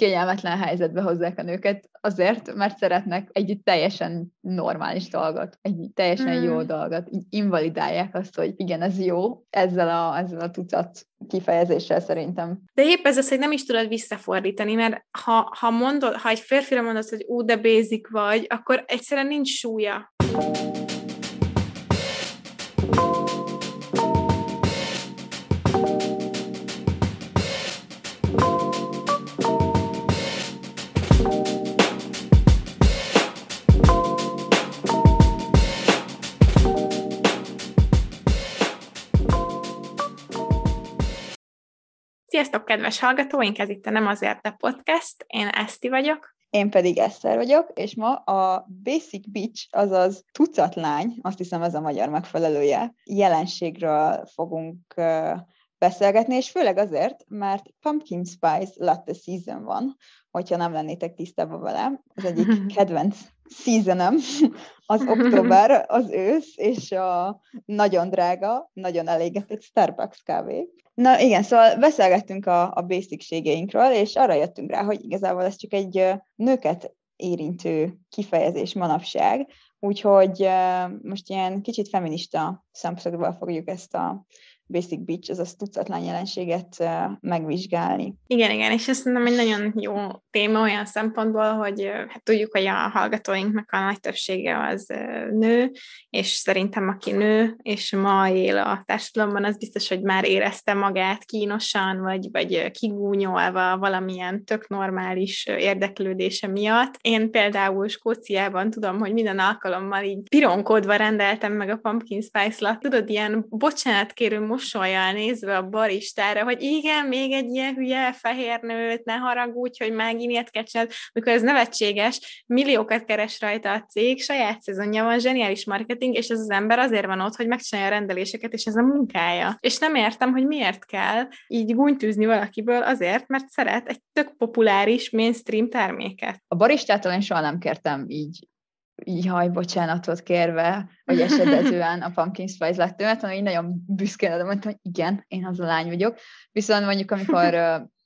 kényelmetlen helyzetbe hozzák a nőket, azért, mert szeretnek egy teljesen normális dolgot, egy teljesen mm. jó dolgot. Invalidálják azt, hogy igen, ez jó, ezzel a, ezzel a tucat kifejezéssel szerintem. De épp ez az, hogy nem is tudod visszafordítani, mert ha, ha, mondod, ha egy férfira mondod, hogy ú, de basic vagy, akkor egyszerűen nincs súlya. Sziasztok, kedves hallgatóink! Ez itt a Nem azért a podcast. Én Eszti vagyok. Én pedig Eszter vagyok, és ma a Basic Beach, azaz tucatlány, azt hiszem ez a magyar megfelelője, jelenségről fogunk beszélgetni, és főleg azért, mert Pumpkin Spice Latte Season van, hogyha nem lennétek tisztában velem. Az egyik kedvenc seasonem az október, az ősz, és a nagyon drága, nagyon elégetett Starbucks kávé. Na igen, szóval beszélgettünk a, a basicségeinkről, és arra jöttünk rá, hogy igazából ez csak egy nőket érintő kifejezés manapság, úgyhogy most ilyen kicsit feminista szempontból fogjuk ezt a Basic Beach, az tucatlan jelenséget megvizsgálni. Igen, igen, és ez szerintem egy nagyon jó téma olyan szempontból, hogy hát tudjuk, hogy a hallgatóinknak a nagy többsége az nő, és szerintem aki nő, és ma él a társadalomban, az biztos, hogy már érezte magát kínosan, vagy, vagy kigúnyolva valamilyen tök normális érdeklődése miatt. Én például Skóciában tudom, hogy minden alkalommal így pironkodva rendeltem meg a pumpkin spice lat. Tudod, ilyen bocsánat kérő mosolyal nézve a baristára, hogy igen, még egy ilyen hülye fehér nőt, ne haragudj, hogy megint ilyet kell mikor ez nevetséges, milliókat keres rajta a cég, saját szezonja van, zseniális marketing, és ez az ember azért van ott, hogy megcsinálja a rendeléseket, és ez a munkája. És nem értem, hogy miért kell így gúnytűzni valakiből azért, mert szeret egy tök populáris mainstream terméket. A baristától én soha nem kértem így jaj, bocsánatot kérve, vagy esedezően a Pumpkin Spice lettőmet, hanem így nagyon büszkén de mondtam, hogy igen, én az a lány vagyok. Viszont mondjuk, amikor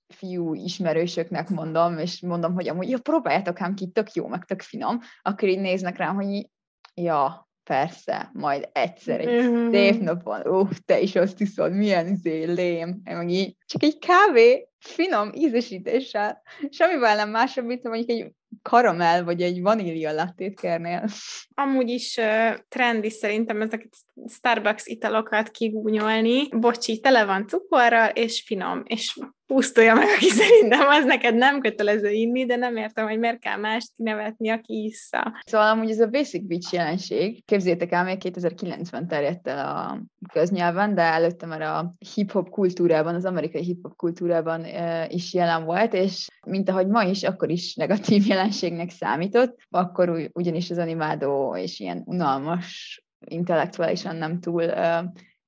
fiú ismerősöknek mondom, és mondom, hogy amúgy, ja, próbáljátok ám ki, tök jó, meg tök finom, akkor így néznek rám, hogy ja, persze, majd egyszer egy mm-hmm. szép napon, ó, te is azt hiszod, milyen izé, lém, én meg így, csak egy kávé, finom ízesítéssel, semmivel nem másabb, mint mondjuk egy karamell vagy egy vanília lattét kérnél. Amúgy is uh, trendi szerintem ezeket Starbucks italokat kigúnyolni. Bocsi, tele van cukorral, és finom, és pusztulja meg, aki szerintem az neked nem kötelező inni, de nem értem, hogy miért kell mást nevetni, aki issza. Szóval amúgy ez a Basic Beach jelenség, képzétek el, még 2009-ben terjedt el a köznyelven, de előtte már a hip-hop kultúrában, az amerikai hip-hop kultúrában is jelen volt, és mint ahogy ma is, akkor is negatív jelenségnek számított, akkor ugyanis az animádó és ilyen unalmas, intellektuálisan nem túl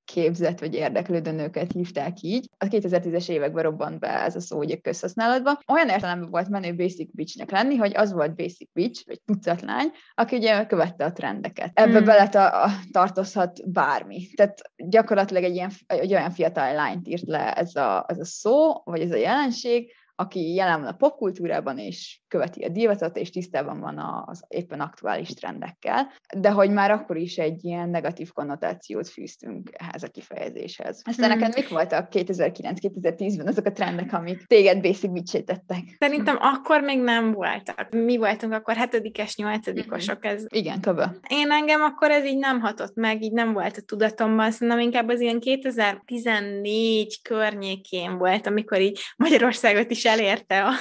képzett vagy érdeklődő nőket hívták így. A 2010-es években robbant be ez a szó ugye közhasználatban. Olyan értelemben volt menő Basic Beach-nek lenni, hogy az volt Basic Beach, vagy tucatlány, aki ugye követte a trendeket. Ebbe mm. bele ta- tartozhat bármi. Tehát gyakorlatilag egy, ilyen, egy olyan fiatal lányt írt le ez a, ez a szó, vagy ez a jelenség, aki jelen van a popkultúrában, és követi a divatot, és tisztában van az éppen aktuális trendekkel, de hogy már akkor is egy ilyen negatív konnotációt fűztünk ehhez a kifejezéshez. Aztán hmm. neked mik voltak 2009-2010-ben azok a trendek, amik téged basic tettek? Szerintem akkor még nem voltak. Mi voltunk akkor hetedikes, nyolcadikosok. Ez... Igen, köbö. Én engem akkor ez így nem hatott meg, így nem volt a tudatomban, szerintem inkább az ilyen 2014 környékén volt, amikor így Magyarországot is elérte a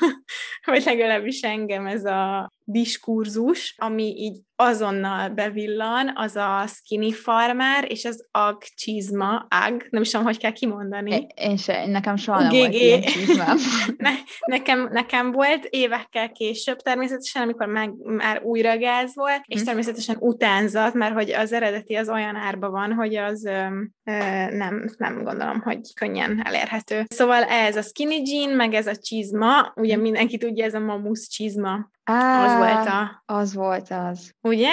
vagy legalábbis engem ez a diskurzus, ami így azonnal bevillan, az a skinny farmer, és az ag csizma, ag, nem is tudom, hogy kell kimondani. Én se, nekem soha nem volt ilyen ne, nekem, nekem volt évekkel később természetesen, amikor meg, már újra gáz volt, és hm. természetesen utánzat, mert hogy az eredeti az olyan árba van, hogy az ö, ö, nem, nem gondolom, hogy könnyen elérhető. Szóval ez a skinny jean, meg ez a csizma, ugye hm. mindenki tudja, ez a mamusz csizma. Á, az volt a... Az volt az. Ugye?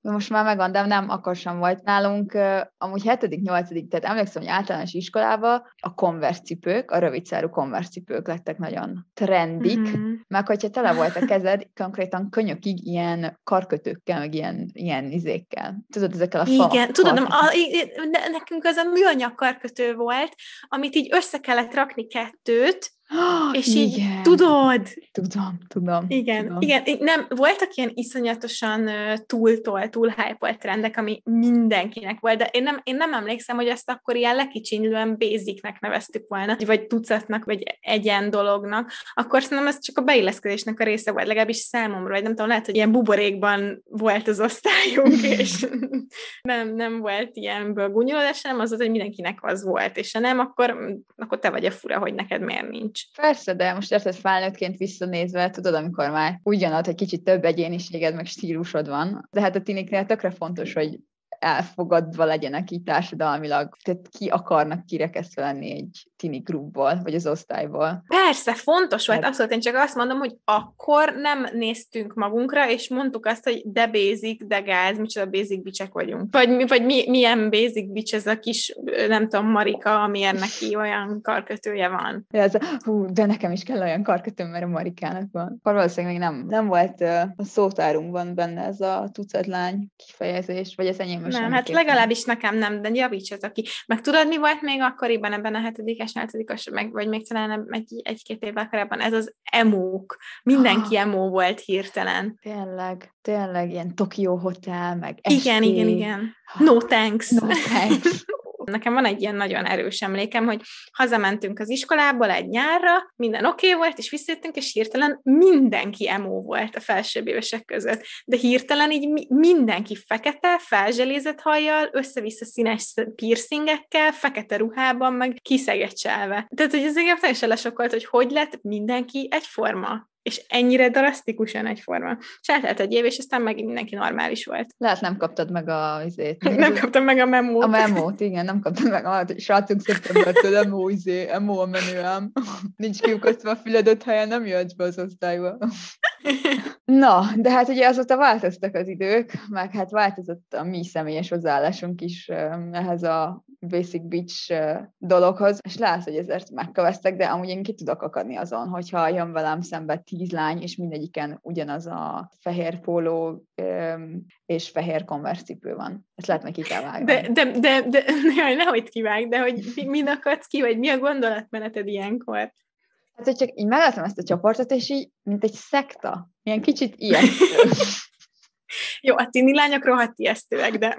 most már megvan, de nem, akkor sem volt. Nálunk amúgy 7.-8. tehát emlékszem, hogy általános iskolában a konvercipők, a rövidszárú konvercipők lettek nagyon trendik, mm-hmm. meg hogyha tele volt a kezed, konkrétan könyökig ilyen karkötőkkel, meg ilyen, ilyen izékkel. Tudod, ezekkel a fa Igen, tudom, a, nekünk az a műanyag karkötő volt, amit így össze kellett rakni kettőt, és így igen. tudod. Tudom, tudom. Igen, tudom. igen. Nem, voltak ilyen iszonyatosan uh, túltól, túl hype trendek, ami mindenkinek volt, de én nem, én nem emlékszem, hogy ezt akkor ilyen lekicsinylően basicnek neveztük volna, vagy tucatnak, vagy egyen dolognak, akkor szerintem ez csak a beilleszkedésnek a része volt, legalábbis számomra, vagy nem tudom, lehet, hogy ilyen buborékban volt az osztályunk, és nem, nem volt ilyenből gúnyolódás, hanem az, hogy mindenkinek az volt, és ha nem, akkor, akkor te vagy a fura, hogy neked miért nincs nincs. Persze, de most érted felnőttként visszanézve, tudod, amikor már jön hogy kicsit több egyéniséged, meg stílusod van. De hát a tiniknél tökre fontos, hogy elfogadva legyenek így társadalmilag. Tehát ki akarnak kirekesztve lenni egy tini grupból, vagy az osztályból. Persze, fontos volt, hát... abszolút. Én csak azt mondom, hogy akkor nem néztünk magunkra, és mondtuk azt, hogy de basic, de gáz, micsoda basic bicsek vagyunk. Vagy, vagy mi, milyen basic bics ez a kis, nem tudom, Marika, amiért neki olyan karkötője van. Ez, hú, de nekem is kell olyan karkötő, mert a Marikának van. Akkor valószínűleg még nem, nem volt a szótárunkban benne ez a tucatlány kifejezés, vagy ez enyém nem, hát legalábbis nekem nem, de javítsatok ki. Meg tudod, mi volt még akkoriban ebben a hetedikes, nyolcadikos, meg, vagy még talán egy, egy-két évvel korábban? Ez az emók. Mindenki ah. emó volt hirtelen. Tényleg, tényleg, ilyen Tokyo Hotel, meg Igen, igen, igen. No thanks. No thanks. Nekem van egy ilyen nagyon erős emlékem, hogy hazamentünk az iskolából egy nyárra, minden oké okay volt, és visszajöttünk, és hirtelen mindenki emo volt a felsőbb évesek között. De hirtelen így mindenki fekete, felzselézett hajjal, össze-vissza színes piercingekkel, fekete ruhában, meg kiszegecselve. Tehát, hogy ez engem teljesen lesokolt, hogy hogy lett mindenki egyforma és ennyire drasztikusan egyforma. És eltelt egy év, és aztán megint mindenki normális volt. Lehet nem kaptad meg a izét. Nem kaptam meg a memót. A memót, igen, nem kaptam meg a srácok szeptembertől emo, izé, emo a menüám. Nincs kiukasztva a füledött helyen, nem jöhetsz be az osztályba. Na, de hát ugye azóta változtak az idők, meg hát változott a mi személyes hozzáállásunk is ehhez a Basic Beach dologhoz, és lehet, hogy ezért megköveztek, de amúgy én ki tudok akadni azon, hogyha jön velem szembe tíz lány, és mindegyiken ugyanaz a fehér póló és fehér konverszcipő van. Ezt lehet neki kell vágni. De, de, de, de jaj, nehogy kivág, de hogy mi, mi akadsz ki, vagy mi a gondolatmeneted ilyenkor? Hát, hogy csak így megláttam ezt a csoportot, és így, mint egy szekta. Ilyen kicsit ilyen. Jó, a tini lányok rohadt ijesztőek, de...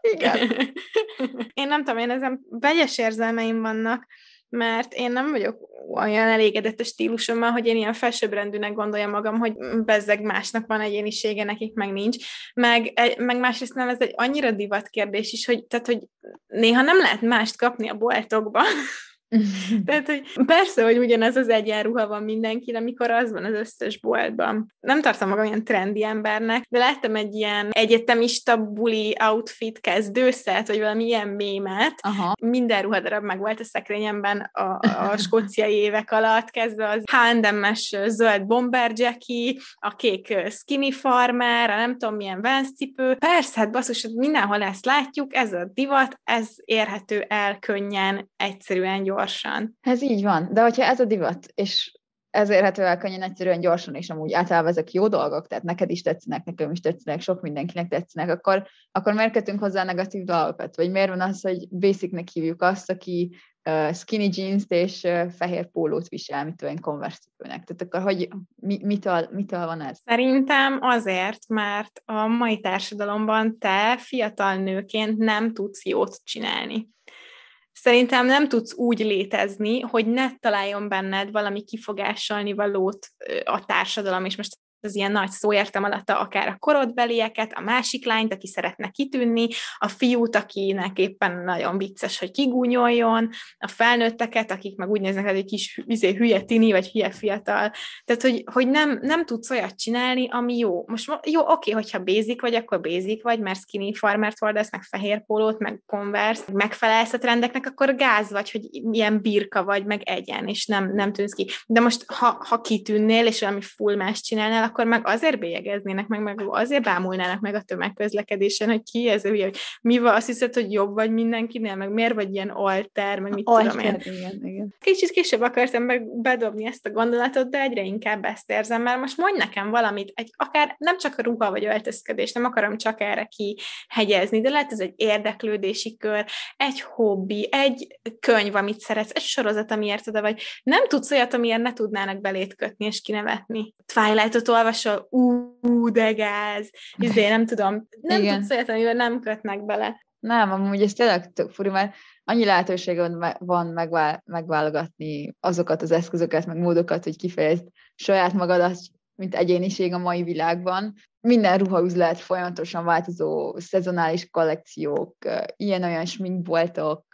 Igen. Én nem tudom, én ezen vegyes érzelmeim vannak, mert én nem vagyok olyan elégedett a stílusommal, hogy én ilyen felsőbbrendűnek gondoljam magam, hogy bezzeg másnak van egyénisége, nekik meg nincs. Meg, meg másrészt nem, ez egy annyira divat kérdés is, hogy, tehát, hogy néha nem lehet mást kapni a boltokban, Tehát, hogy persze, hogy ugyanez az egyenruha van mindenki, amikor az van az összes boltban. Nem tartom magam ilyen trendi embernek, de láttam egy ilyen egyetemista buli outfit kezdőszet, vagy valami ilyen mémet. Aha. Minden ruhadarab meg volt a szekrényemben a, a skóciai évek alatt, kezdve az H&M-es zöld bomber Jackie, a kék skinny farmer, a nem tudom milyen Vans cipő. Persze, hát basszus, mindenhol ezt látjuk, ez a divat, ez érhető el könnyen, egyszerűen gyorsan gyorsan. Ez így van, de hogyha ez a divat, és ez érhető el könnyen, egyszerűen gyorsan, és amúgy általában ezek jó dolgok, tehát neked is tetszenek, nekem is tetszenek, sok mindenkinek tetszenek, akkor, akkor miért kötünk hozzá negatív dolgokat? Vagy miért van az, hogy basicnek hívjuk azt, aki uh, skinny jeans és uh, fehér pólót visel, mit olyan konverszítónak. Tehát akkor hogy mi, mitől, mitől van ez? Szerintem azért, mert a mai társadalomban te fiatal nőként nem tudsz jót csinálni. Szerintem nem tudsz úgy létezni, hogy ne találjon benned valami kifogásolni valót a társadalom, és most az ilyen nagy szó értem alatta akár a korodbelieket, a másik lányt, aki szeretne kitűnni, a fiút, akinek éppen nagyon vicces, hogy kigúnyoljon, a felnőtteket, akik meg úgy néznek, hogy egy kis izé, hülye tini, vagy hülye fiatal. Tehát, hogy, hogy nem, nem tudsz olyat csinálni, ami jó. Most jó, oké, hogyha basic vagy, akkor basic vagy, mert skinny farmert hordasz, meg fehér pólót, meg converse, megfelelsz a trendeknek, akkor gáz vagy, hogy ilyen birka vagy, meg egyen, és nem, nem tűnsz ki. De most, ha, ha kitűnnél, és valami full más csinálnál, akkor meg azért bélyegeznének, meg, meg azért bámulnának meg a tömegközlekedésen, hogy ki ez, hogy mi van, azt hiszed, hogy jobb vagy mindenkinél, meg miért vagy ilyen alter, meg mit alter, tudom én. Igen, igen. Kicsit később akartam meg bedobni ezt a gondolatot, de egyre inkább ezt érzem, mert most mondj nekem valamit, egy, akár nem csak a ruha vagy öltözködés, nem akarom csak erre kihegyezni, de lehet ez egy érdeklődési kör, egy hobbi, egy könyv, amit szeretsz, egy sorozat, amiért oda vagy. Nem tudsz olyat, amiért ne tudnának belét kötni és kinevetni. Twilight-ot olvasol, ú, de gáz, izé, nem tudom, nem Igen. tudsz olyat, amivel nem kötnek bele. Nem, amúgy ez tényleg tök furi, mert annyi lehetőség van megvál, megválogatni azokat az eszközöket, meg módokat, hogy kifejezd saját magadat, mint egyéniség a mai világban. Minden ruhaüzlet, folyamatosan változó szezonális kollekciók, ilyen-olyan sminkboltok,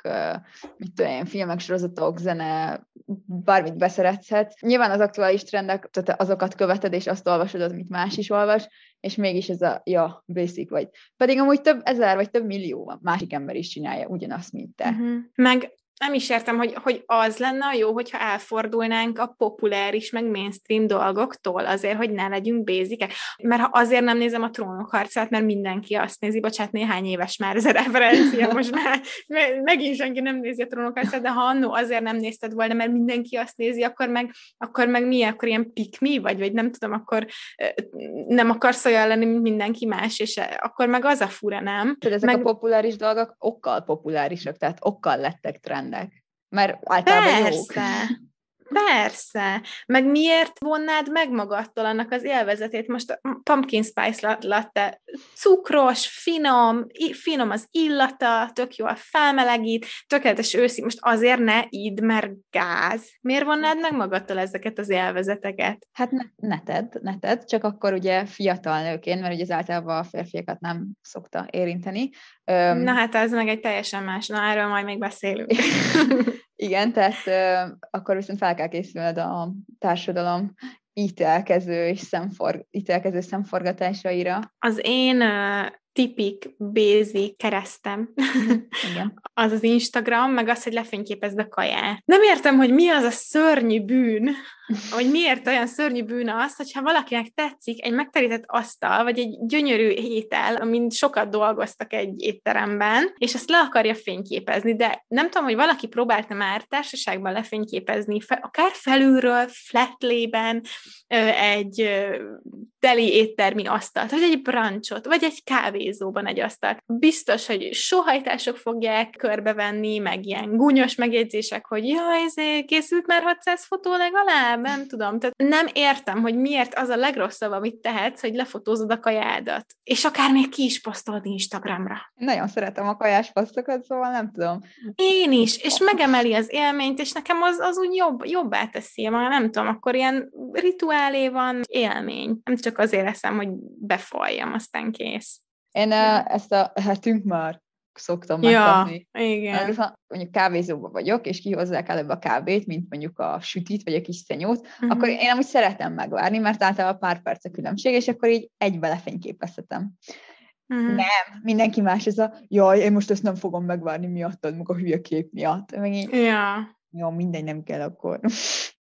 mit tudom én, filmek, sorozatok, zene, bármit beszerethetsz. Nyilván az aktuális trendek, tehát azokat követed, és azt olvasod, amit más is olvas, és mégis ez a, ja, basic vagy. Pedig amúgy több ezer vagy több millió másik ember is csinálja ugyanazt, mint te. Uh-huh. Meg nem is értem, hogy, hogy az lenne a jó, hogyha elfordulnánk a populáris, meg mainstream dolgoktól, azért, hogy ne legyünk bézikek. Mert ha azért nem nézem a trónok harcát, mert mindenki azt nézi, bocsánat, néhány éves már ez a referencia, most már megint senki nem nézi a trónok harcát, de ha annó azért nem nézted volna, mert mindenki azt nézi, akkor meg, akkor meg mi, akkor ilyen pikmi vagy, vagy nem tudom, akkor nem akarsz olyan lenni, mint mindenki más, és akkor meg az a fura, nem? Ezek meg... a populáris dolgok okkal populárisak, tehát okkal lettek trend trendek. Mert általában Persze. jók. Persze. Meg miért vonnád meg magadtól annak az élvezetét? Most a pumpkin spice latte cukros, finom, finom az illata, tök jól felmelegít, tökéletes őszi. Most azért ne idd, mert gáz. Miért vonnád meg magadtól ezeket az élvezeteket? Hát ne, ne tedd, ne tedd, csak akkor ugye fiatal nőként, mert ugye az általában a férfiakat nem szokta érinteni. Na hát ez meg egy teljesen más, na erről majd még beszélünk. Igen, tehát uh, akkor viszont fel kell készülned a társadalom ítélkező és szemfor, ítélkező szemforgatásaira. Az én uh, tipik, basic keresztem. Igen. az az Instagram, meg az, hogy lefényképezd a kaját. Nem értem, hogy mi az a szörnyű bűn, hogy miért olyan szörnyű bűn az, hogyha valakinek tetszik egy megterített asztal, vagy egy gyönyörű étel, amin sokat dolgoztak egy étteremben, és azt le akarja fényképezni, de nem tudom, hogy valaki próbálta már társaságban lefényképezni, akár felülről, flatlében, egy teli éttermi asztalt, vagy egy brancsot, vagy egy kávézóban egy asztalt. Biztos, hogy sohajtások fogják körbevenni, meg ilyen gúnyos megjegyzések, hogy jaj, ezért készült már 600 fotó legalább, nem tudom. Tehát nem értem, hogy miért az a legrosszabb, amit tehetsz, hogy lefotózod a kajádat. És akár még ki is posztolod Instagramra. Nagyon szeretem a kajás posztokat, szóval nem tudom. Én is, és megemeli az élményt, és nekem az, az úgy jobb, jobbá teszi, már nem tudom, akkor ilyen rituálé van, élmény. Nem csak azért eszem, hogy befolyjam, aztán kész. Én ja. ezt a hetünk már szoktam ja, megkapni. igen. Ha mondjuk kávézóban vagyok, és kihozzák előbb a kávét, mint mondjuk a sütit, vagy a kis szenyót, uh-huh. akkor én amúgy szeretem megvárni, mert általában pár perc a különbség, és akkor így egybe lefényképezhetem. Uh-huh. Nem, mindenki más ez a, jaj, én most ezt nem fogom megvárni miattad, meg a hülye kép miatt. Meg így, ja. Jó, mindegy, nem kell akkor.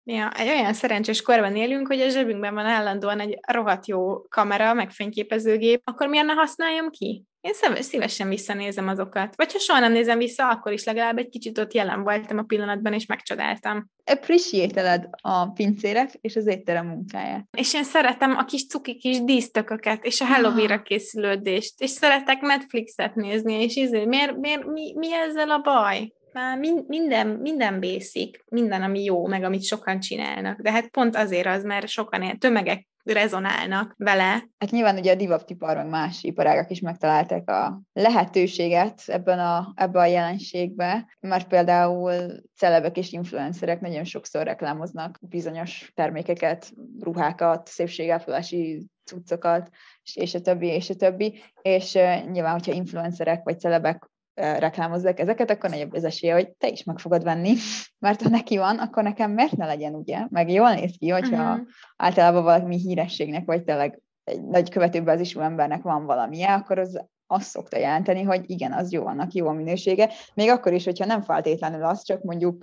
Ja, egy olyan szerencsés korban élünk, hogy a zsebünkben van állandóan egy rohadt jó kamera, meg fényképezőgép, akkor miért ne használjam ki? Én szívesen visszanézem azokat. Vagy ha soha nem nézem vissza, akkor is legalább egy kicsit ott jelen voltam a pillanatban, és megcsodáltam. appreciate a pincérek és az étterem munkáját. És én szeretem a kis cuki kis dísztököket, és a Halloween-ra ah. készülődést, és szeretek Netflixet nézni, és izé, miért, miért, mi, mi ezzel a baj? Már minden, minden bészik, minden, ami jó, meg amit sokan csinálnak. De hát pont azért az, mert sokan, tömegek rezonálnak vele. Hát nyilván ugye a divaptipar, meg más iparágak is megtalálták a lehetőséget ebben a, ebben a jelenségbe, mert például celebek és influencerek nagyon sokszor reklámoznak bizonyos termékeket, ruhákat, szépségápolási cuccokat, és a többi, és a többi, és uh, nyilván, hogyha influencerek vagy celebek reklámozzák ezeket, akkor nagyobb az esélye, hogy te is meg fogod venni, mert ha neki van, akkor nekem miért ne legyen, ugye? Meg jól néz ki, hogyha uh-huh. általában valami hírességnek, vagy tényleg egy nagy követőbázisú embernek van valamilyen, akkor az azt szokta jelenteni, hogy igen, az jó, annak jó a minősége, még akkor is, hogyha nem feltétlenül az, csak mondjuk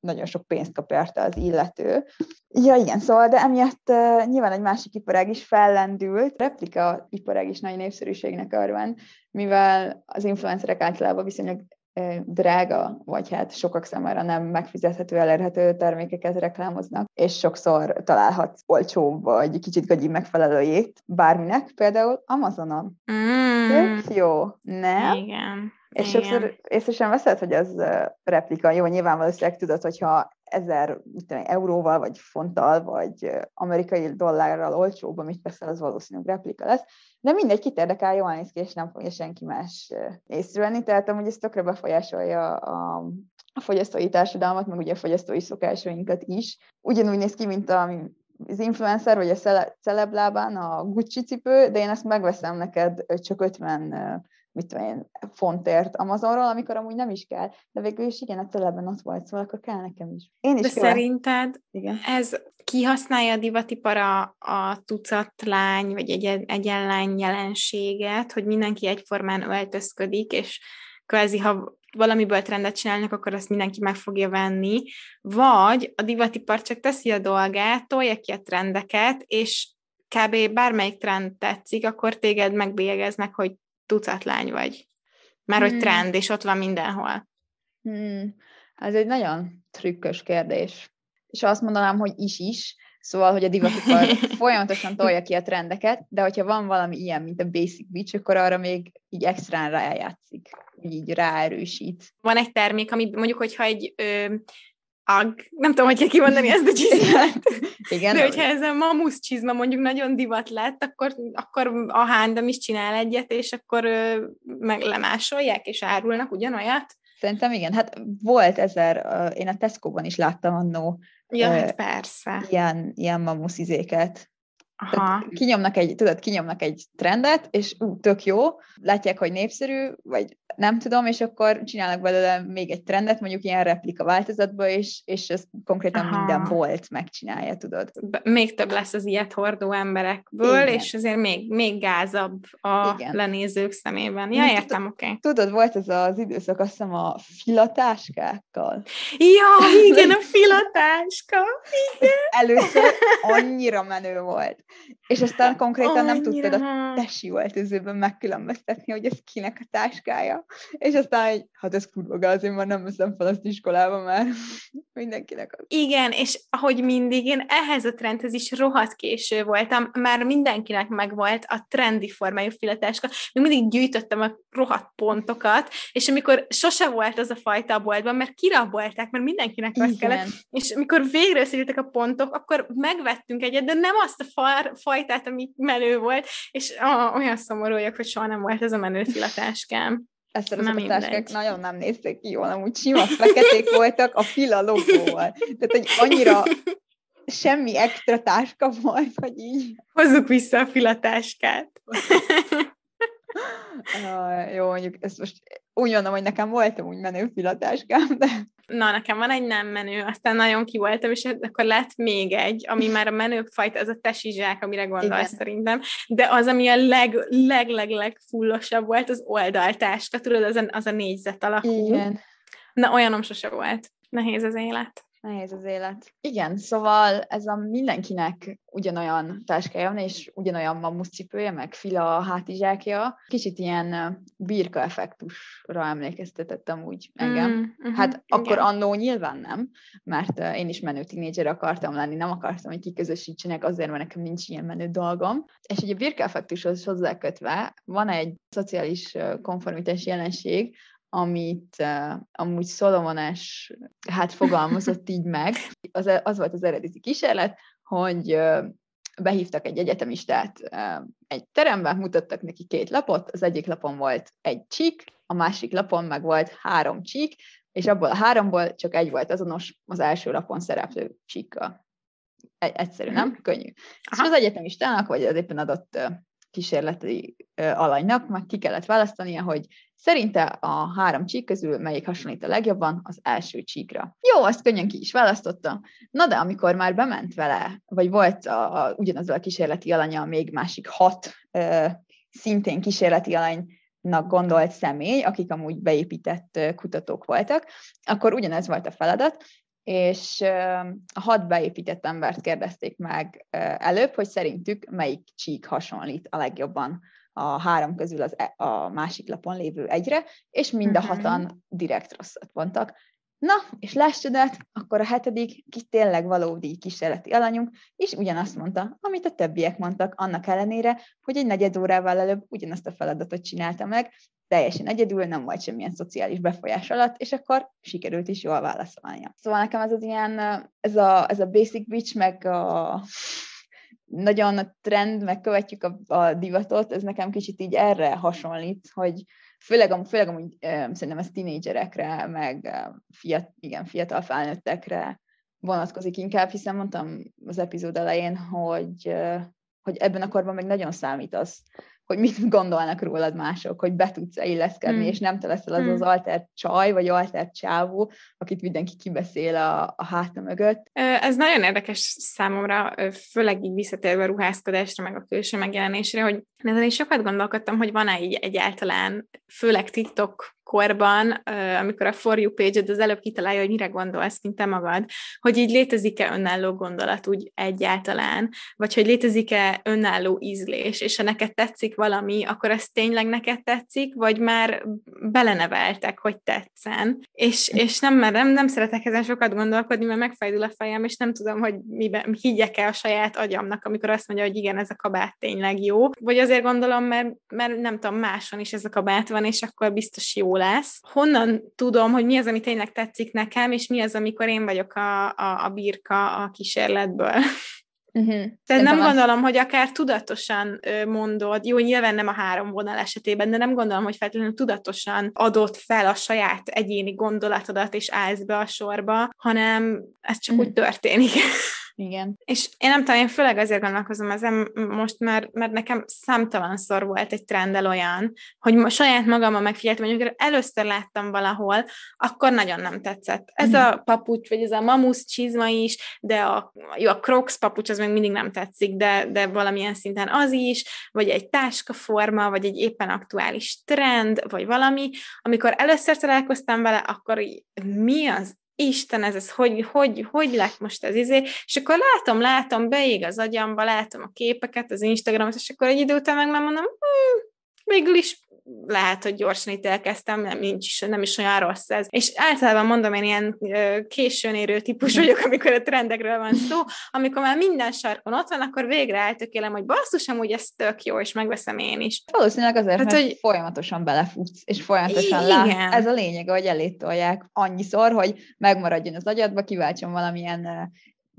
nagyon sok pénzt kap érte az illető. Ja, igen, szóval, de emiatt nyilván egy másik iparág is fellendült. Replika iparág is nagy népszerűségnek örvend, mivel az influencerek általában viszonylag drága, vagy hát sokak számára nem megfizethető, elérhető termékeket reklámoznak, és sokszor találhatsz olcsó vagy kicsit gagyi megfelelőjét bárminek, például Amazonon. Mm. Tök jó, nem? Igen. És Igen. sokszor észre sem veszed, hogy ez replika. Jó, nyilván valószínűleg tudod, hogyha ezer tudom, euróval, vagy fonttal, vagy amerikai dollárral olcsóbb, amit veszel, az valószínűleg replika lesz. De mindegy, kit érdekel, jól néz ki, és nem fogja senki más észrevenni, tehát amúgy ez tökre befolyásolja a, a fogyasztói társadalmat, meg ugye a fogyasztói szokásainkat is. Ugyanúgy néz ki, mint a, az influencer, vagy a celeblábán a Gucci cipő, de én ezt megveszem neked csak 50 mit tudom én, fontért Amazonról, amikor amúgy nem is kell. De végül is igen, a celebben ott volt, szóval akkor kell nekem is. Én is De kell. szerinted igen. ez kihasználja a divatipara a tucatlány, vagy egy egyenlány jelenséget, hogy mindenki egyformán öltözködik, és kvázi, ha valamiből trendet csinálnak, akkor azt mindenki meg fogja venni, vagy a divatipar csak teszi a dolgát, tolja ki a trendeket, és kb. bármelyik trend tetszik, akkor téged megbélyegeznek, hogy tucatlány vagy. Már hmm. hogy trend, és ott van mindenhol. Hmm. Ez egy nagyon trükkös kérdés. És azt mondanám, hogy is-is, Szóval, hogy a divatipar folyamatosan tolja ki a trendeket, de hogyha van valami ilyen, mint a Basic Beach, akkor arra még így extrán rájátszik, így ráerősít. Van egy termék, ami mondjuk, hogyha egy ö, ag, nem tudom, hogy kell kimondani ezt a csizmát. Igen. De hogyha ez a mamusz csizma mondjuk nagyon divat lett, akkor, akkor a hándam is csinál egyet, és akkor meg lemásolják, és árulnak ugyanolyat. Szerintem igen, hát volt ezer, én a Tesco-ban is láttam annó ja, hát persze. Ilyen, ilyen mamuszizéket. Aha. kinyomnak egy, tudod, kinyomnak egy trendet, és ú, tök jó, látják, hogy népszerű, vagy nem tudom, és akkor csinálnak belőle még egy trendet, mondjuk ilyen replika változatba, és, és ez konkrétan Aha. minden bolt megcsinálja, tudod. Még több lesz az ilyet hordó emberekből, Igen. és azért még, még gázabb a Igen. lenézők szemében. Ja, értem, oké. Okay. Tudod, volt ez az időszak, azt hiszem a filatáskákkal. Ja, igen, a filatáska. Igen. Először annyira menő volt. És aztán konkrétan annyira. nem tudtad a tesi öltözőben megkülönböztetni, hogy ez kinek a táskája és aztán egy, hát ez kurva gáz, én már nem veszem fel azt iskolába, mert mindenkinek az. Igen, és ahogy mindig, én ehhez a trendhez is rohadt késő voltam, már mindenkinek megvolt a trendi formájú filetáska, még mindig gyűjtöttem a rohadt pontokat, és amikor sose volt az a fajta a boltban, mert kirabolták, mert mindenkinek az kellett, és amikor végre a pontok, akkor megvettünk egyet, de nem azt a far, fajtát, ami menő volt, és ah, olyan szomorú vagyok, hogy soha nem volt ez a menő filatáskám. Ezt a táskák nagyon nem nézték ki jól, amúgy sima feketék voltak a fila logóval. Tehát, hogy annyira semmi extra táska volt, hogy így. Hozzuk vissza a filatáskát. uh, jó, mondjuk ezt most úgy mondom, hogy nekem voltam úgy menő filatáskám, de... Na, nekem van egy nem menő, aztán nagyon ki voltam, és akkor lett még egy, ami már a menőbb fajta, az a tesi zsák, amire gondolsz Igen. szerintem, de az, ami a leg, leg, leg, leg fullosabb volt, az oldaltáska, tudod, az a, az a négyzet alakú. Igen. Na, olyanom sose volt. Nehéz az élet. Nehéz az élet. Igen, szóval ez a mindenkinek ugyanolyan táskája van, és ugyanolyan mamuszcipője, meg fila hátizsákja. Kicsit ilyen birka effektusra emlékeztetett úgy engem. Mm, uh-huh, hát igen. akkor annó nyilván nem, mert én is menő tínédzser akartam lenni, nem akartam, hogy kiközösítsenek azért, mert nekem nincs ilyen menő dolgom. És ugye a birka effektushoz hozzákötve van egy szociális konformitás jelenség, amit uh, amúgy Szolomonás hát fogalmazott így meg. Az, az volt az eredeti kísérlet, hogy uh, behívtak egy egyetemistát uh, egy terembe, mutattak neki két lapot, az egyik lapon volt egy csík, a másik lapon meg volt három csík, és abból a háromból csak egy volt azonos az első lapon szereplő csíkkal. E- egyszerű, nem? Mhm. Könnyű. Aha. És az egyetemistának, vagy az éppen adott kísérleti alanynak meg ki kellett választania, hogy szerinte a három csík közül melyik hasonlít a legjobban az első csíkra. Jó, azt könnyen ki is választotta, na de amikor már bement vele, vagy volt a, a, ugyanazzal a kísérleti alanya még másik hat ö, szintén kísérleti alany gondolt személy, akik amúgy beépített kutatók voltak, akkor ugyanez volt a feladat, és a hat beépített embert kérdezték meg előbb, hogy szerintük melyik csík hasonlít a legjobban a három közül az, e, a másik lapon lévő egyre, és mind a mhm. hatan direkt rosszat mondtak. Na, és láss csodát, akkor a hetedik, ki tényleg valódi kísérleti alanyunk, és ugyanazt mondta, amit a többiek mondtak, annak ellenére, hogy egy negyed órával előbb ugyanazt a feladatot csinálta meg, teljesen egyedül, nem volt semmilyen szociális befolyás alatt, és akkor sikerült is jól válaszolnia. Szóval nekem ez az ilyen, ez a, ez a basic bitch, meg a nagyon a trend, meg követjük a, a divatot, ez nekem kicsit így erre hasonlít, hogy főleg, főleg amúgy szerintem ez tínédzserekre, meg fiat, igen, fiatal felnőttekre vonatkozik inkább, hiszen mondtam az epizód elején, hogy, hogy ebben a korban meg nagyon számít az, hogy mit gondolnak rólad mások, hogy be tudsz illeszkedni, mm. és nem te leszel az mm. az alter csaj, vagy alter csávó, akit mindenki kibeszél a, a háta mögött. Ez nagyon érdekes számomra, főleg így visszatérve a ruházkodásra, meg a külső megjelenésre, hogy ezen is sokat gondolkodtam, hogy van-e így egyáltalán, főleg TikTok korban, amikor a For You page az előbb kitalálja, hogy mire gondolsz, mint te magad, hogy így létezik-e önálló gondolat úgy egyáltalán, vagy hogy létezik-e önálló ízlés, és ha neked tetszik valami, akkor ez tényleg neked tetszik, vagy már beleneveltek, hogy tetszen. És, és nem, mert nem, nem szeretek ezen sokat gondolkodni, mert megfájdul a fejem, és nem tudom, hogy miben, higgyek-e a saját agyamnak, amikor azt mondja, hogy igen, ez a kabát tényleg jó. Vagy azért gondolom, mert, mert nem tudom, máson is ez a kabát van, és akkor biztos jó lesz. Honnan tudom, hogy mi az, ami tényleg tetszik nekem, és mi az, amikor én vagyok a, a, a birka a kísérletből. Uh-huh. Tehát nem gondolom, hogy akár tudatosan mondod, jó, nyilván nem a három vonal esetében, de nem gondolom, hogy feltétlenül tudatosan adott fel a saját egyéni gondolatodat, és állsz be a sorba, hanem ez csak uh-huh. úgy történik. Igen. És én nem tudom, én főleg azért gondolkozom ezen most, mert, mert nekem számtalanszor volt egy trendel olyan, hogy saját magammal megfigyeltem, hogy amikor először láttam valahol, akkor nagyon nem tetszett. Ez mm. a papucs, vagy ez a mamusz csizma is, de a, jó, a crocs papucs az még mindig nem tetszik, de, de valamilyen szinten az is, vagy egy táskaforma, vagy egy éppen aktuális trend, vagy valami. Amikor először találkoztam vele, akkor így, mi az Isten, ez, ez hogy, hogy, hogy lett most ez izé, és akkor látom, látom, beég az agyamba, látom a képeket, az Instagramot, és akkor egy idő után meg már mondom, hm, végül is lehet, hogy gyorsan itt elkezdtem, nem, nincs is, nem is olyan rossz ez. És általában mondom, én ilyen későn érő típus vagyok, amikor a trendekről van szó, amikor már minden sarkon ott van, akkor végre eltökélem, hogy basszus, amúgy ez tök jó, és megveszem én is. Valószínűleg azért, hát, mert hogy... folyamatosan belefutsz, és folyamatosan lát. Ez a lényeg, hogy elét tolják annyiszor, hogy megmaradjon az agyadba, kiváltson valamilyen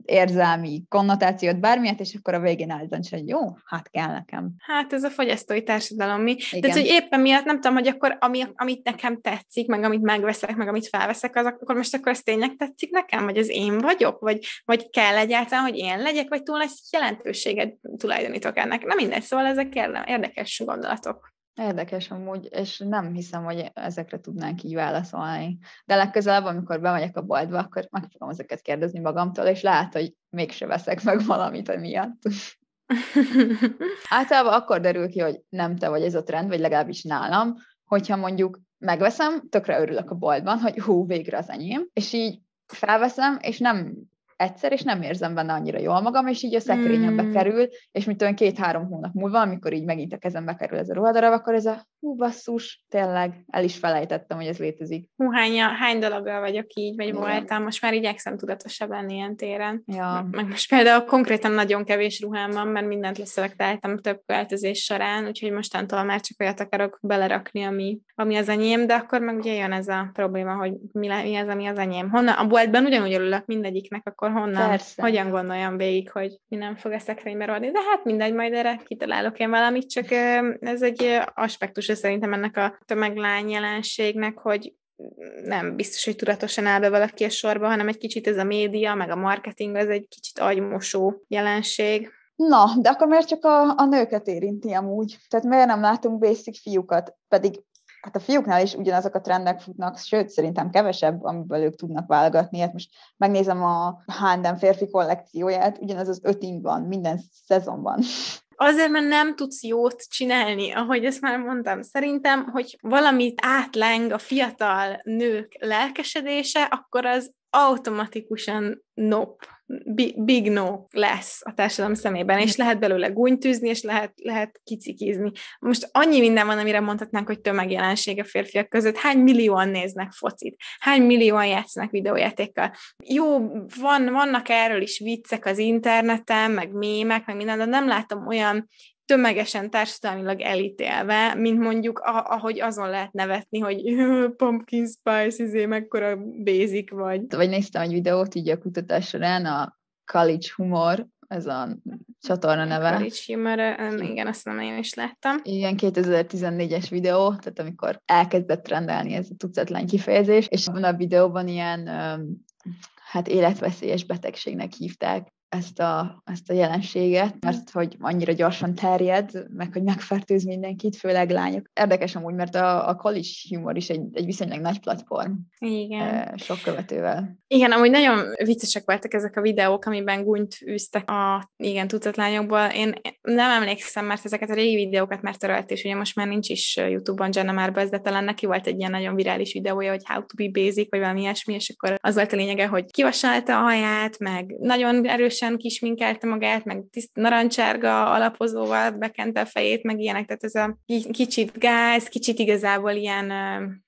érzelmi konnotációt, bármilyet, és akkor a végén állítancs, hogy jó, hát kell nekem. Hát ez a fogyasztói társadalom mi. Igen. Tehát, hogy éppen miatt nem tudom, hogy akkor ami, amit nekem tetszik, meg amit megveszek, meg amit felveszek, az akkor most akkor ez tényleg tetszik nekem, vagy az én vagyok, vagy, vagy kell egyáltalán, hogy én legyek, vagy túl egy jelentőséget tulajdonítok ennek. Nem mindegy, szóval ezek érdekes gondolatok. Érdekes amúgy, és nem hiszem, hogy ezekre tudnánk így válaszolni. De legközelebb, amikor bemegyek a boltba, akkor meg fogom ezeket kérdezni magamtól, és lehet, hogy mégse veszek meg valamit emiatt. Általában akkor derül ki, hogy nem te vagy ez a trend, vagy legalábbis nálam, hogyha mondjuk megveszem, tökre örülök a boltban, hogy hú, végre az enyém, és így felveszem, és nem egyszer, és nem érzem benne annyira jól magam, és így a szekrényembe mm. kerül, és mint olyan két-három hónap múlva, amikor így megint a kezembe kerül ez a ruhadarab, akkor ez a hú, basszus, tényleg, el is felejtettem, hogy ez létezik. Hú, hány, hány dologgal vagyok így, vagy voltam, most már igyekszem tudatosabb lenni ilyen téren. Ja. Meg most például konkrétan nagyon kevés ruhám van, mert mindent leszelektáltam több költözés során, úgyhogy mostantól már csak olyat akarok belerakni, ami, ami az enyém, de akkor meg ugye jön ez a probléma, hogy mi, mi az, ami az enyém. Honnan, a boltban ugyanúgy örülök mindegyiknek, akkor honnan, Persze. hogyan gondoljam végig, hogy mi nem fog a szekrénybe rodni. De hát mindegy, majd erre kitalálok én valamit, csak ez egy aspektus szerintem ennek a tömeglány jelenségnek, hogy nem biztos, hogy tudatosan áll be valaki a sorba, hanem egy kicsit ez a média, meg a marketing, ez egy kicsit agymosó jelenség. Na, de akkor miért csak a, a nőket érinti amúgy? Tehát miért nem látunk basic fiúkat? Pedig hát a fiúknál is ugyanazok a trendek futnak, sőt, szerintem kevesebb, amiből ők tudnak válogatni. Hát most megnézem a H&M férfi kollekcióját, ugyanaz az öt van minden szezonban. Azért, mert nem tudsz jót csinálni, ahogy ezt már mondtam. Szerintem, hogy valamit átleng a fiatal nők lelkesedése, akkor az automatikusan nop, big no lesz a társadalom szemében, és lehet belőle gúnytűzni, és lehet, lehet kicikizni. Most annyi minden van, amire mondhatnánk, hogy tömegjelenség a férfiak között. Hány millióan néznek focit? Hány millióan játszanak videójátékkal? Jó, van, vannak erről is viccek az interneten, meg mémek, meg minden, de nem látom olyan tömegesen társadalmilag elítélve, mint mondjuk, ahogy azon lehet nevetni, hogy pumpkin spice, izé, mekkora basic vagy. Vagy néztem egy videót így a kutatás során, a college humor, ez a csatorna neve. College humor, igen, azt nem én is láttam. Igen, 2014-es videó, tehát amikor elkezdett rendelni ez a tucatlan kifejezés, és abban a videóban ilyen hát életveszélyes betegségnek hívták ezt a, ezt a jelenséget, mert hogy annyira gyorsan terjed, meg hogy megfertőz mindenkit, főleg lányok. Érdekes amúgy, mert a, a college humor is egy, egy viszonylag nagy platform. Igen. Sok követővel. Igen, amúgy nagyon viccesek voltak ezek a videók, amiben gunyt űztek a igen, tucat lányokból. Én nem emlékszem, mert ezeket a régi videókat már törölt, és ugye most már nincs is YouTube-on Jenna Marbles, de talán neki volt egy ilyen nagyon virális videója, hogy how to be basic, vagy valami ilyesmi, és akkor az volt a lényege, hogy kivasalta a haját, meg nagyon erősen teljesen kisminkelte magát, meg tiszt narancsárga alapozóval bekente a fejét, meg ilyenek, tehát ez a kicsit gáz, kicsit igazából ilyen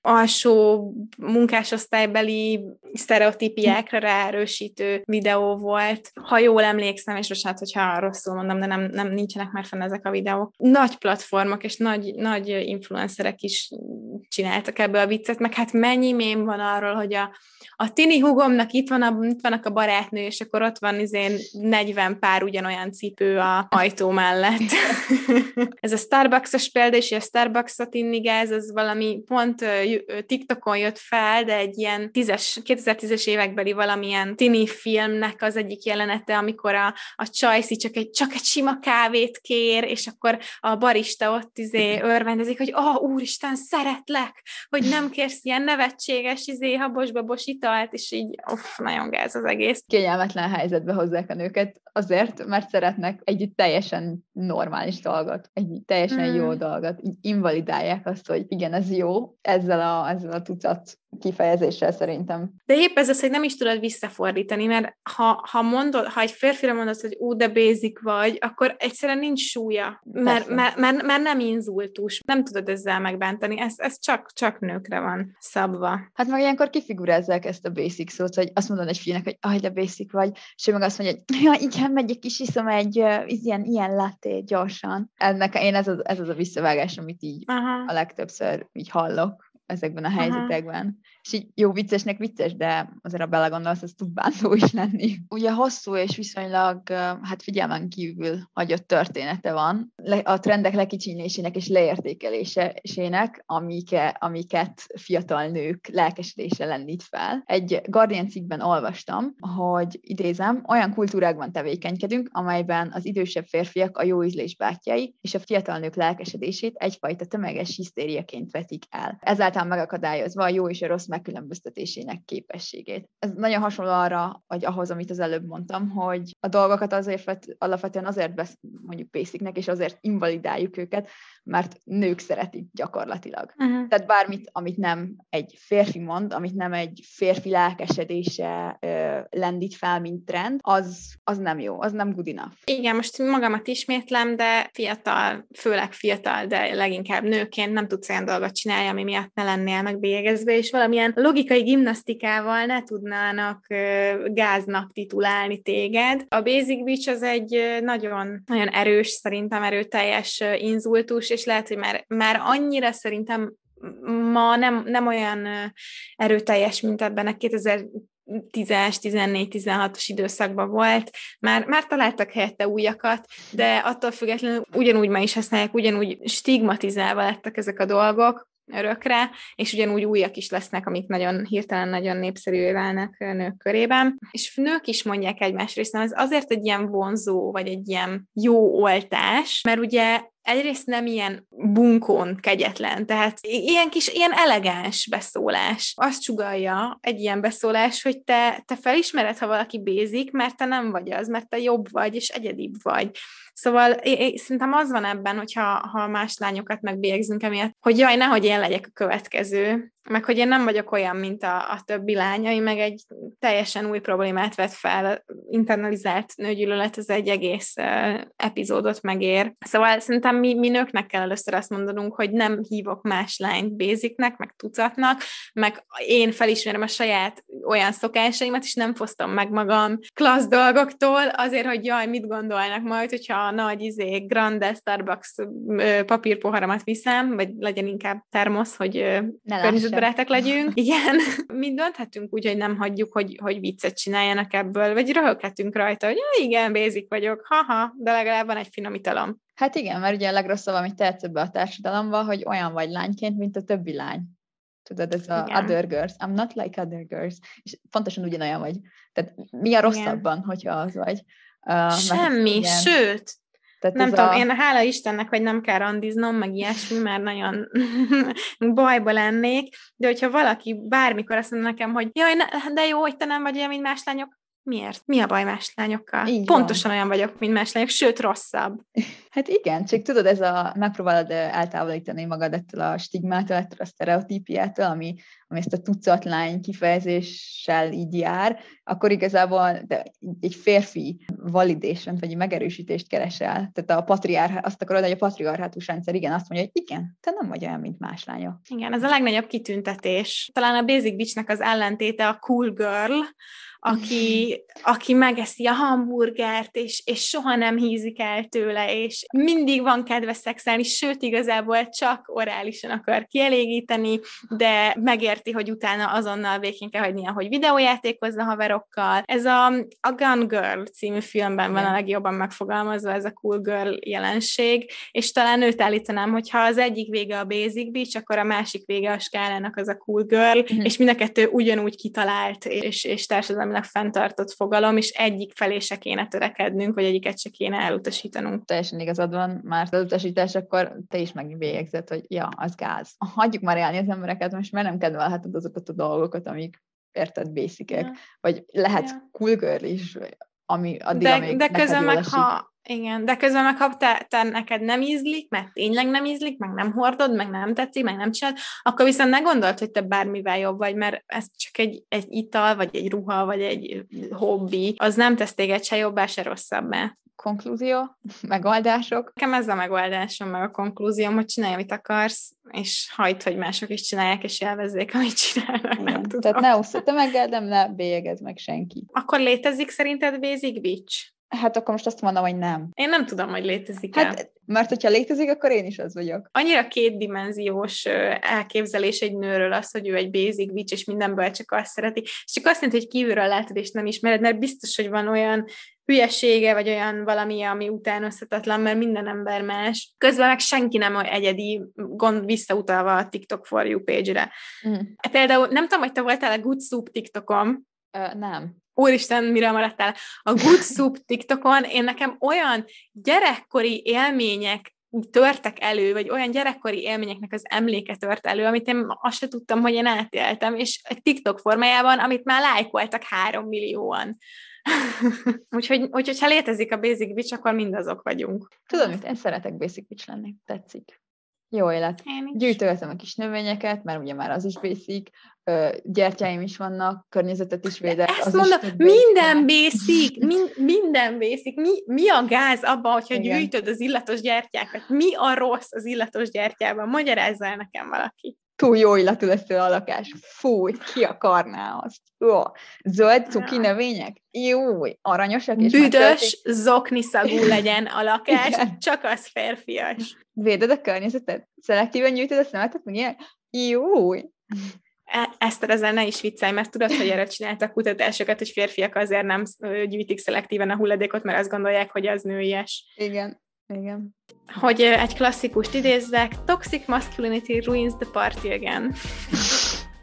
alsó munkásosztálybeli sztereotípiákra ráerősítő videó volt. Ha jól emlékszem, és bocsánat, hogyha rosszul mondom, de nem, nem nincsenek már fenn ezek a videók. Nagy platformok és nagy, nagy influencerek is csináltak ebből a viccet, meg hát mennyi mém van arról, hogy a, a tini hugomnak itt, van a, itt vannak a barátnő, és akkor ott van izén 40 pár ugyanolyan cipő a ajtó mellett. ez a Starbucks-os példa, és a Starbucks-ot innigáz, az valami pont TikTokon jött fel, de egy ilyen 10-es, 2010-es évekbeli valamilyen tini filmnek az egyik jelenete, amikor a, a csajszi csak egy, csak egy sima kávét kér, és akkor a barista ott izé örvendezik, hogy oh, úristen, szeretlek, hogy nem kérsz ilyen nevetséges izé habos-babos italt, és így uff, nagyon gáz az egész. Kényelmetlen helyzetbe hozzák a nőket azért, mert szeretnek egy teljesen normális dolgot, egy teljesen mm. jó dolgot. Így invalidálják azt, hogy igen, ez jó, ezzel a, ezzel a tucat kifejezéssel szerintem. De épp ez az, hogy nem is tudod visszafordítani, mert ha, ha, mondod, ha egy férfira mondod, hogy ú, de basic vagy, akkor egyszerűen nincs súlya, mert, mert, mert, mert nem inzultus, nem tudod ezzel megbántani, ez, ez csak, csak nőkre van szabva. Hát meg ilyenkor kifigurázzák ezt a basic szót, hogy azt mondod egy fiúnak, hogy aj, de basic vagy, és ő meg azt mondja, hogy ja, igen, megyek is iszom egy ilyen, ilyen latte gyorsan. Ennek, én ez az, ez az a visszavágás, amit így Aha. a legtöbbször így hallok ezekben a helyzetekben. Aha. És így jó viccesnek vicces, de azért a belegondolsz, ez tud bántó is lenni. Ugye hosszú és viszonylag, hát figyelmen kívül hagyott története van a trendek lekicsinésének és leértékelésének, amike, amiket fiatal nők lelkesedése lendít fel. Egy Guardian cikkben olvastam, hogy idézem, olyan kultúrákban tevékenykedünk, amelyben az idősebb férfiak a jó ízlés bátyjai, és a fiatal nők lelkesedését egyfajta tömeges hisztériaként vetik el. Ezáltal egyáltalán megakadályozva a jó és a rossz megkülönböztetésének képességét. Ez nagyon hasonló arra, vagy ahhoz, amit az előbb mondtam, hogy a dolgokat azért alapvetően azért vesz, mondjuk basicnek, és azért invalidáljuk őket, mert nők szeretik gyakorlatilag. Uh-huh. Tehát bármit, amit nem egy férfi mond, amit nem egy férfi lelkesedése ö, lendít fel, mint trend, az, az nem jó, az nem good enough. Igen, most magamat ismétlem, de fiatal, főleg fiatal, de leginkább nőként nem tudsz olyan dolgot csinálni, ami miatt ne lennél megbélyegezve, és valamilyen logikai gimnasztikával ne tudnának gáznak titulálni téged. A Basic Beach az egy nagyon, nagyon erős, szerintem erőteljes inzultus, és lehet, hogy már, már annyira szerintem ma nem, nem olyan erőteljes, mint ebben a 2000 10-es, 14-16-os időszakban volt, már, már találtak helyette újakat, de attól függetlenül ugyanúgy ma is használják, ugyanúgy stigmatizálva lettek ezek a dolgok, örökre, és ugyanúgy újak is lesznek, amik nagyon hirtelen nagyon népszerűvé válnak nők körében. És nők is mondják egymás részben, ez azért egy ilyen vonzó, vagy egy ilyen jó oltás, mert ugye egyrészt nem ilyen bunkón kegyetlen, tehát ilyen kis, ilyen elegáns beszólás. Azt csugalja egy ilyen beszólás, hogy te, te felismered, ha valaki bézik, mert te nem vagy az, mert te jobb vagy, és egyedibb vagy. Szóval én, szerintem az van ebben, hogyha ha más lányokat megbélyegzünk emiatt, hogy jaj, nehogy én legyek a következő, meg hogy én nem vagyok olyan, mint a, a többi lányai, meg egy teljesen új problémát vet fel, internalizált nőgyűlölet, ez egy egész uh, epizódot megér. Szóval szerintem mi, mi nőknek kell először azt mondanunk, hogy nem hívok más lányt béziknek, meg tucatnak, meg én felismerem a saját olyan szokásaimat, és nem fosztom meg magam klassz dolgoktól, azért, hogy jaj, mit gondolnak majd, hogyha a nagy izé, grande Starbucks papírpoharamat viszem, vagy legyen inkább termosz, hogy környezetbarátak legyünk. Igen, mi dönthetünk úgy, hogy nem hagyjuk, hogy, hogy viccet csináljanak ebből, vagy röhöghetünk rajta, hogy ja, igen, bézik vagyok, haha, de legalább van egy finom italom. Hát igen, mert ugye a legrosszabb, amit tehetsz ebbe a társadalomba, hogy olyan vagy lányként, mint a többi lány. Tudod, ez a Igen. other girls. I'm not like other girls. És pontosan ugyanolyan vagy. Tehát mi a rosszabban, Igen. hogyha az vagy? Uh, Semmi, mert, sőt, tehát nem tudom, a... én hála Istennek, hogy nem kell randiznom, meg ilyesmi, mert nagyon bajba lennék, de hogyha valaki bármikor azt mondja nekem, hogy jaj, ne, de jó, hogy te nem vagy olyan, mint más lányok, miért? Mi a baj más lányokkal? Így Pontosan van. olyan vagyok, mint más lányok, sőt rosszabb. Hát igen, csak tudod, ez a, megpróbálod eltávolítani magad ettől a stigmától, ettől a sztereotípiától, ami, ami ezt a tucatlány kifejezéssel így jár, akkor igazából de egy férfi validation, vagy egy megerősítést keresel. Tehát a patriár, azt akarod, hogy a patriarhátus rendszer igen, azt mondja, hogy igen, te nem vagy olyan, mint más lányok. Igen, ez a legnagyobb kitüntetés. Talán a Basic Beach-nek az ellentéte a cool girl, aki, aki megeszi a hamburgert, és, és soha nem hízik el tőle, és mindig van kedve szexelni, sőt, igazából csak orálisan akar kielégíteni, de megérti, hogy utána azonnal végén kell hagynia, hogy videójátékozza haverokkal. Ez a, a Gun Girl című filmben van a legjobban megfogalmazva ez a cool girl jelenség, és talán őt állítanám, hogy ha az egyik vége a basic beach, akkor a másik vége a skálának az a cool girl, mm-hmm. és mind a kettő ugyanúgy kitalált, és, és társadalmi társadalmilag fenntartott fogalom, és egyik felé se kéne törekednünk, vagy egyiket se kéne elutasítanunk. Teljesen igazad van, már az utasítás, akkor te is megbélyegzed, hogy ja, az gáz. Hagyjuk már élni az embereket, most már nem kedvelheted azokat a dolgokat, amik érted, bészikek, ja. vagy lehet ja. cool girl is, ami addig, de, de közben meg, ha, igen, de közben meg, ha te, te neked nem ízlik, mert tényleg nem ízlik, meg nem hordod, meg nem tetszik, meg nem csinálod, akkor viszont ne gondold, hogy te bármivel jobb vagy, mert ez csak egy, egy ital, vagy egy ruha, vagy egy hobbi, az nem tesz téged se jobbá, se rosszabbá. Konklúzió, megoldások. Nekem ez a megoldásom, meg a konklúzióm, hogy csinálj, amit akarsz, és hagyd, hogy mások is csinálják, és élvezzék, amit csinálnak. Igen. Nem tudom. Tehát ne osszad meg, de ne bélyegezd meg senki. Akkor létezik szerinted Basic Beach? Hát akkor most azt mondom, hogy nem. Én nem tudom, hogy létezik Hát, mert hogyha létezik, akkor én is az vagyok. Annyira kétdimenziós elképzelés egy nőről az, hogy ő egy basic bitch, és mindenből csak azt szereti, és csak azt jelenti, hogy kívülről látod, és nem ismered, mert biztos, hogy van olyan hülyesége, vagy olyan valami, ami utánozhatatlan, mert minden ember más. Közben meg senki nem egyedi, gond visszautalva a TikTok for you page-re. Mm. Például nem tudom, hogy te voltál a Good Soup TikTokon. Uh, nem úristen, mire maradtál, a Good Soup TikTokon, én nekem olyan gyerekkori élmények törtek elő, vagy olyan gyerekkori élményeknek az emléke tört elő, amit én azt se tudtam, hogy én átéltem, és egy TikTok formájában, amit már lájkoltak három millióan. úgyhogy, úgyhogy, ha létezik a Basic Bitch, akkor mindazok vagyunk. Tudom, hogy én szeretek Basic Bitch lenni, tetszik. Jó élet. Gyűjtögetem a kis növényeket, mert ugye már az is basic, gyertyáim is vannak, környezetet is védek. Ezt az mondom, is minden basic, min, minden basic. Mi, mi a gáz abban, hogyha Igen. gyűjtöd az illatos gyertyákat? Mi a rossz az illatos gyertyában? Magyarázza el nekem valaki. Túl jó illatú lesz a lakás. Fúj, ki akarná azt? Ó, zöld cuki növények? Jó, aranyosak és Büdös, zokni szagú legyen a lakás, Igen. csak az férfias. Véded a környezetet? Szelektíven gyűjtöd a szemetet, meg ilyen? Jó. E, Eszter, ezzel ne is viccelj, mert tudod, hogy erre csináltak kutatásokat, hogy férfiak azért nem gyűjtik szelektíven a hulladékot, mert azt gondolják, hogy az nőies. Igen, igen. Hogy egy klasszikust idézzek, toxic masculinity ruins the party again.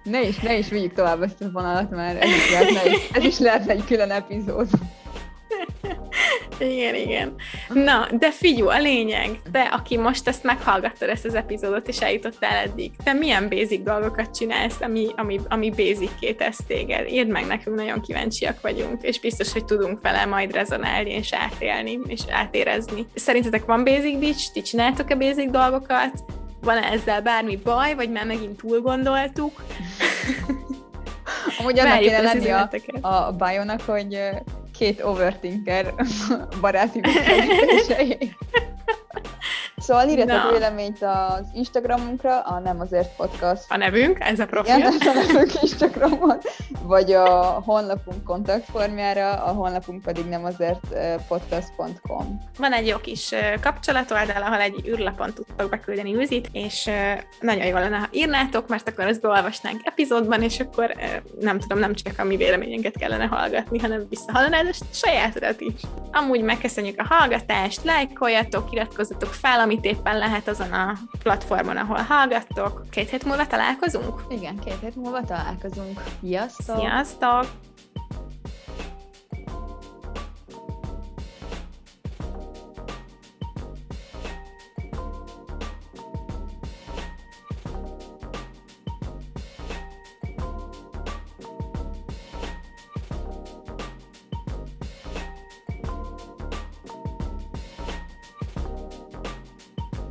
Ne is, ne is vigyük tovább ezt a vonalat, mert ez is lehetne, ez is lehetne egy külön epizód. igen, igen. Na, de figyú, a lényeg, te, aki most ezt meghallgattad, ezt az epizódot, és eljutottál eddig, te milyen basic dolgokat csinálsz, ami, ami, ami basic tesz téged? Írd meg nekünk, nagyon kíváncsiak vagyunk, és biztos, hogy tudunk vele majd rezonálni, és átélni, és átérezni. Szerintetek van basic beach? Ti csináltok-e basic dolgokat? van -e ezzel bármi baj, vagy már megint túl gondoltuk? Amúgy annak kéne lenni a, a bajonak, hogy két overthinker baráti beszélgetései. Szóval írjatok véleményt az Instagramunkra, a Nem azért podcast. A nevünk, ez a profil. Igen, ez a nevünk Instagramon, vagy a honlapunk kontaktformjára, a honlapunk pedig nem azért podcast.com. Van egy jó kis kapcsolatoldal, ahol egy űrlapon tudtok beküldeni üzit, és nagyon jó lenne, ha írnátok, mert akkor ezt beolvasnánk epizódban, és akkor nem tudom, nem csak a mi véleményünket kellene hallgatni, hanem visszahallanád a sajátodat is. Amúgy megköszönjük a hallgatást, lájkoljatok, iratkozzatok fel, amit éppen lehet azon a platformon, ahol hallgattok. Két hét múlva találkozunk? Igen, két hét múlva találkozunk. Sziasztok! Sziasztok!